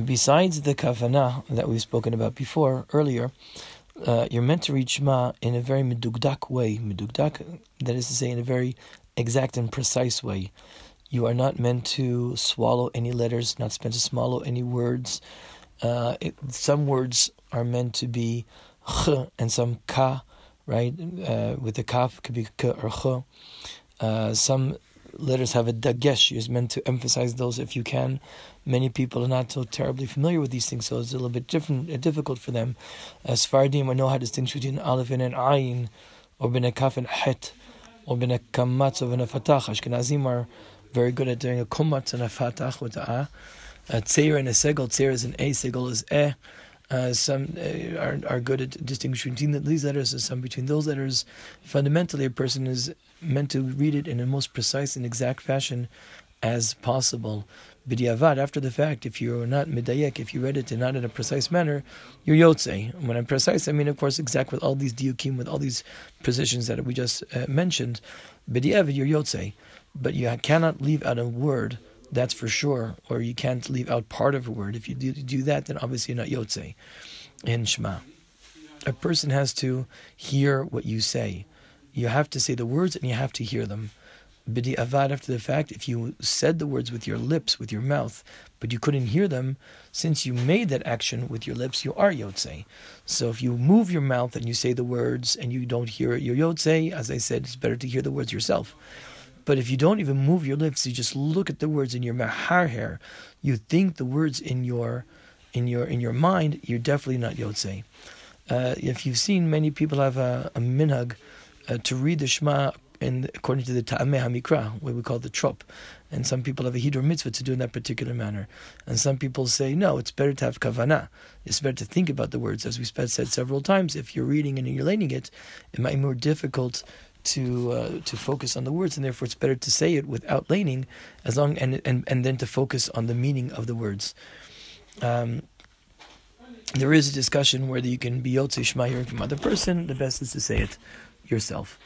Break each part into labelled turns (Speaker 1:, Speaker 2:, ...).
Speaker 1: besides the kavana that we've spoken about before earlier, uh, you're meant to read Shema in a very medugdak way. Medugdak, that is to say, in a very exact and precise way. You are not meant to swallow any letters, not meant to swallow any words. Uh, it, some words are meant to be ch and some ka, right? Uh, with the kaf could be k or ch. Uh, some letters have a dagesh. Is meant to emphasize those if you can. Many people are not so terribly familiar with these things, so it's a little bit different, uh, difficult for them. Sephardim, I know how to distinguish between aleph and an ayin, or bin a kaf and het, or bin a kamatz or bin a fatach. Ashkenazim are very good at doing a kumatz and a fatach with a a. Tzeir and a segel. Tzeir is an a, segel is e. Uh, some uh, are, are good at distinguishing between these letters and some between those letters. Fundamentally, a person is meant to read it in the most precise and exact fashion as possible. B'diavad, after the fact, if you're not medayek, if you read it in not in a precise manner, you're yotze. When I'm precise, I mean, of course, exact with all these diukim, with all these positions that we just uh, mentioned. B'diavad, you're yotze. But you cannot leave out a word that's for sure. Or you can't leave out part of a word. If you do, do that, then obviously you're not yotze in Shema. A person has to hear what you say. You have to say the words and you have to hear them. B'diavad after the fact, if you said the words with your lips, with your mouth, but you couldn't hear them, since you made that action with your lips, you are yotze. So if you move your mouth and you say the words and you don't hear it, you're yotze. As I said, it's better to hear the words yourself. But if you don't even move your lips, you just look at the words in your mahar hair, you think the words in your in your in your mind, you're definitely not yotze. Uh, if you've seen many people have a, a minhag uh, to read the Shema in, according to the Ta'ameh HaMikra, what we call the trop. And some people have a hiddur mitzvah to do in that particular manner. And some people say, no, it's better to have kavana. It's better to think about the words. As we said several times, if you're reading and you're learning it, it might be more difficult to uh, to focus on the words, and therefore it's better to say it without laning, as long and and and then to focus on the meaning of the words. Um, there is a discussion whether you can be yotze shema hearing from other person. The best is to say it yourself.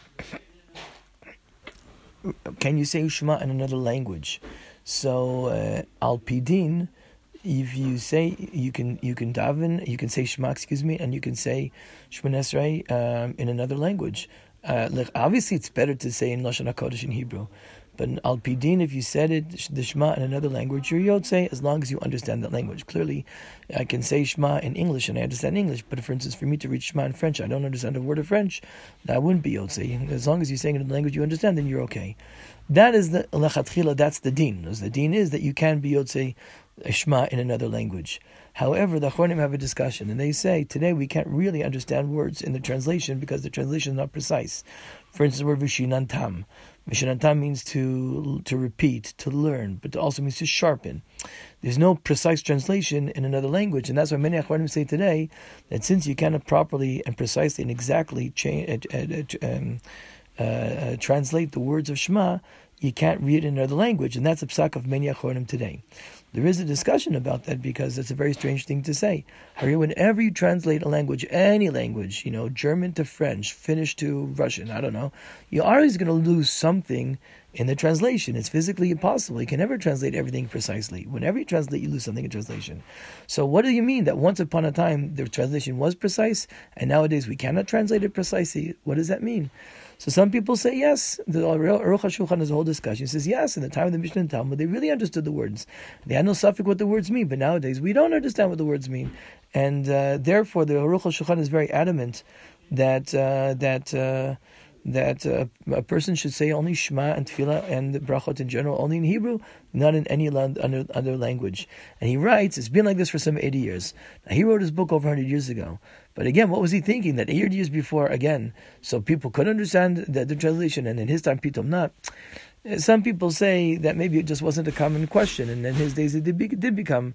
Speaker 1: Can you say shema in another language? So uh, al pidin, if you say you can you can daven, you can say shema, excuse me, and you can say Shmoneh Esrei um, in another language. Uh, obviously, it's better to say in lashon hakodesh in Hebrew, but in al pidin, if you said it the Shema in another language, you're yotze as long as you understand that language. Clearly, I can say Shema in English and I understand English, but for instance, for me to read Shema in French, I don't understand a word of French. That wouldn't be yotze. As long as you're saying it in the language you understand, then you're okay. That is the lechatchila. That's the din. The din is that you can be yotze Shema in another language. However, the Achronim have a discussion, and they say today we can't really understand words in the translation because the translation is not precise. For instance, the word vishinantam. Vishinantam means to to repeat, to learn, but it also means to sharpen. There's no precise translation in another language, and that's why many Achronim say today that since you cannot properly and precisely and exactly uh, uh, um, uh, uh, translate the words of Shema, you can't read it in another language, and that's a psak of many Achronim today. There is a discussion about that because it's a very strange thing to say. Whenever you translate a language, any language, you know, German to French, Finnish to Russian, I don't know, you're always going to lose something in the translation. It's physically impossible. You can never translate everything precisely. Whenever you translate, you lose something in translation. So, what do you mean that once upon a time the translation was precise and nowadays we cannot translate it precisely? What does that mean? So some people say yes. The Aruch HaShulchan has a whole discussion. He says yes. In the time of the Mishnah and Talmud, they really understood the words. They had no safek what the words mean. But nowadays, we don't understand what the words mean, and uh, therefore the Aruch HaShulchan is very adamant that uh, that. Uh, that uh, a person should say only Shema and Tefillah and Brachot in general, only in Hebrew, not in any other, other language. And he writes, it's been like this for some 80 years. Now, he wrote his book over 100 years ago. But again, what was he thinking? That 80 years before, again, so people could understand the, the translation, and in his time, people not. Some people say that maybe it just wasn't a common question, and in his days it did, be, did become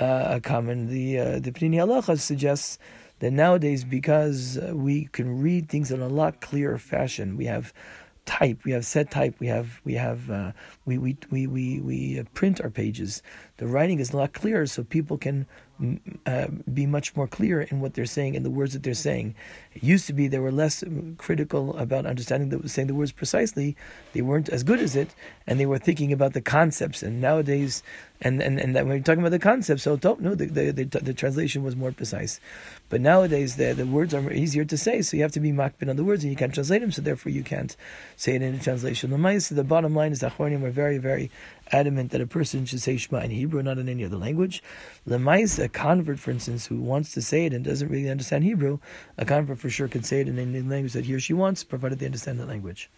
Speaker 1: uh, a common. The uh, the Peninei Halacha suggests that nowadays, because uh, we can read things in a lot clearer fashion, we have type, we have set type, we have we have uh, we, we we we we uh, print our pages. the writing is a lot clearer, so people can uh, be much more clear in what they're saying and the words that they're saying. It used to be they were less critical about understanding the, saying the words precisely. They weren't as good as it, and they were thinking about the concepts. And nowadays, and and, and that when you're talking about the concepts, so don't the, the, the, the, translation was more precise. But nowadays, the, the words are easier to say, so you have to be makpid on the words, and you can't translate them, so therefore you can't say it in a translation. The the bottom line is the Achronim are very, very adamant that a person should say Shema in Hebrew, not in any other language. Lemais, a convert, for instance, who wants to say it and doesn't really understand Hebrew, a convert for sure can say it in any language that he or she wants, provided they understand that language.